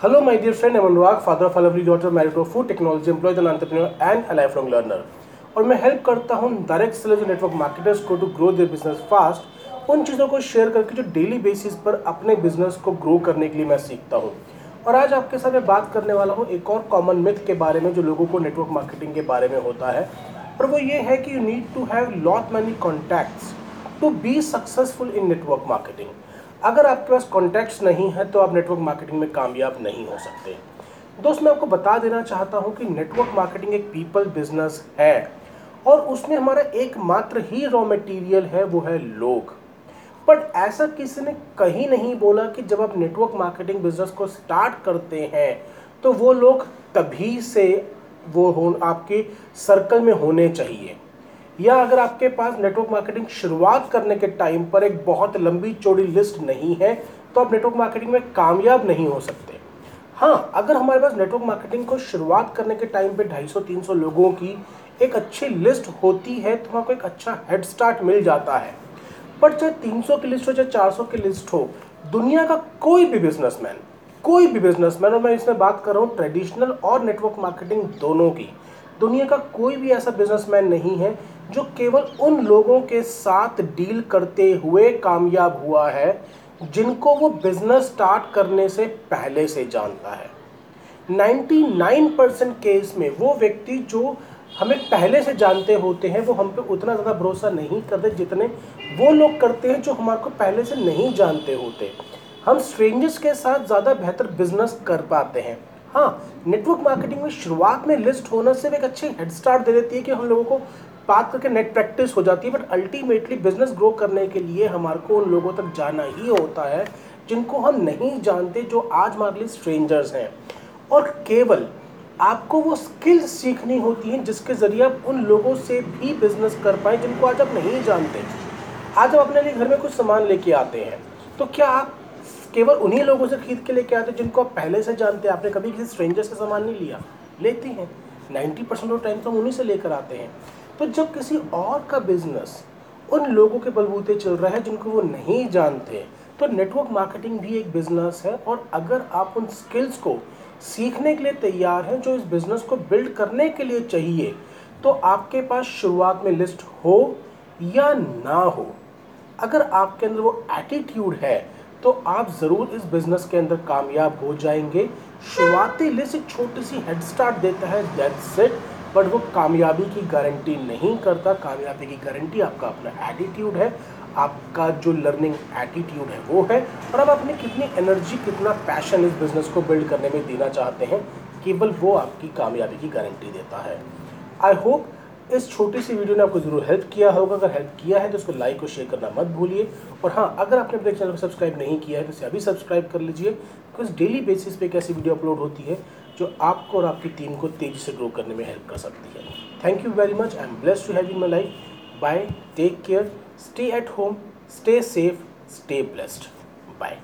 Hello, my dear friend. I'm Anurag, father of a lovely daughter, married to a food employee, an entrepreneur, and a lifelong learner. और मैं help करता हूँ direct seller network marketers को to grow their business fast उन चीज़ों को share करके जो डेली बेसिस पर अपने बिज़नेस को ग्रो करने के लिए मैं सीखता हूँ और आज आपके साथ मैं बात करने वाला हूँ एक और कॉमन मिथ के बारे में जो लोगों को नेटवर्क मार्केटिंग के बारे में होता है और वो ये है कि you need to have lot many contacts to be successful in network marketing अगर आपके पास कॉन्टैक्ट्स नहीं है तो आप नेटवर्क मार्केटिंग में कामयाब नहीं हो सकते। दोस्त, मैं आपको बता देना चाहता हूँ कि नेटवर्क मार्केटिंग एक पीपल बिज़नेस है और उसमें हमारा एकमात्र ही रॉ मटेरियल है, वो है लोग। बट ऐसा किसी ने कहीं नहीं बोला कि जब आप नेटवर्क मार्केटिंग बिज़नेस को स्टार्ट करते हैं तो वो लोग तभी से वो हो आपके सर्कल में होने चाहिए। या अगर आपके पास नेटवर्क मार्केटिंग शुरुआत करने के टाइम पर एक बहुत लंबी चौड़ी लिस्ट नहीं है तो आप नेटवर्क मार्केटिंग में कामयाब नहीं हो सकते। हाँ अगर हमारे पास नेटवर्क मार्केटिंग को शुरुआत करने के टाइम पे 250-300 लोगों की एक अच्छी लिस्ट होती है तो आपको एक अच्छा हेड स्टार्ट मिल जाता है। बट चाहे 300 की लिस्ट हो, चाहे 400 की लिस्ट हो, दुनिया का कोई भी बिजनेसमैन कोई भी बिजनेसमैन और मैं इसमें बात कर रहा हूँ ट्रेडिशनल और नेटवर्क मार्केटिंग दोनों की, दुनिया का कोई भी ऐसा बिजनेसमैन नहीं है जो केवल उन लोगों के साथ डील करते हुए कामयाब हुआ है, जिनको वो बिज़नेस स्टार्ट करने से पहले से जानता है। 99 परसेंट केस में वो व्यक्ति जो हमें पहले से जानते होते हैं, वो हम पे उतना ज़्यादा भरोसा नहीं करते जितने वो लोग करते हैं जो हमारे को पहले से नहीं जानते होते। हम स्ट्रेंजर्स के साथ ज़्यादा बेहतर बिज़नेस कर पाते हैं। हाँ नेटवर्क मार्केटिंग में शुरुआत में लिस्ट होना सिर्फ़ एक अच्छी हेड स्टार्ट दे देती है कि हम लोगों को बात करके नेट प्रैक्टिस हो जाती है बट अल्टीमेटली बिज़नेस ग्रो करने के लिए हमारे को उन लोगों तक जाना ही होता है, जिनको हम नहीं जानते, जो आज हमारे लिए स्ट्रेंजर्स हैं। और केवल आपको वो स्किल सीखनी होती हैं, जिसके ज़रिए आप उन लोगों से भी बिज़नेस कर पाए, जिनको आज आप नहीं जानते। आज आप अपने लिए घर में कुछ सामान लेके आते हैं तो क्या आप केवल उन्हीं लोगों से खरीद के लेके आते हैं, जिनको आप पहले से जानते हैं? आपने कभी किसी स्ट्रेंजर से सामान नहीं लिया? लेते हैं। नाइन्टी परसेंट ऑफ़ टाइम तो हम उन्हीं से लेकर आते हैं। तो जब किसी और का बिज़नेस उन लोगों के बलबूते चल रहा है जिनको वो नहीं जानते तो नेटवर्क मार्केटिंग भी एक बिज़नेस है और अगर आप उन स्किल्स को सीखने के लिए तैयार हैं जो इस बिज़नेस को बिल्ड करने के लिए चाहिए तो आपके पास शुरुआत में लिस्ट हो या ना हो, अगर आपके अंदर वो एटीट्यूड है तो आप ज़रूर इस बिज़नेस के अंदर कामयाब हो जाएँगे। शुरुआती लिस्ट एक छोटी सी हेड स्टार्ट देता है दैट्स इट बट वो कामयाबी की गारंटी नहीं करता। कामयाबी की गारंटी आपका अपना एटीट्यूड है, आपका जो लर्निंग एटीट्यूड है वो है। और अब अपनी कितनी एनर्जी कितना पैशन इस बिज़नेस को बिल्ड करने में देना चाहते हैं, केवल वो आपकी कामयाबी की गारंटी देता है। आई होप इस छोटी सी वीडियो ने आपको ज़रूर हेल्प किया होगा। अगर हेल्प किया है तो उसको लाइक और शेयर करना मत भूलिए। और हाँ अगर आपने अपने चैनल को सब्सक्राइब नहीं किया है तो इसे अभी सब्सक्राइब कर लीजिए बिकॉज़ डेली बेसिस पे कैसी वीडियो अपलोड होती है जो आपको और आपकी टीम को तेज़ी से ग्रो करने में हेल्प कर सकती है। Thank you very much I am bless to have in my life bye take care stay at home stay safe stay blessed bye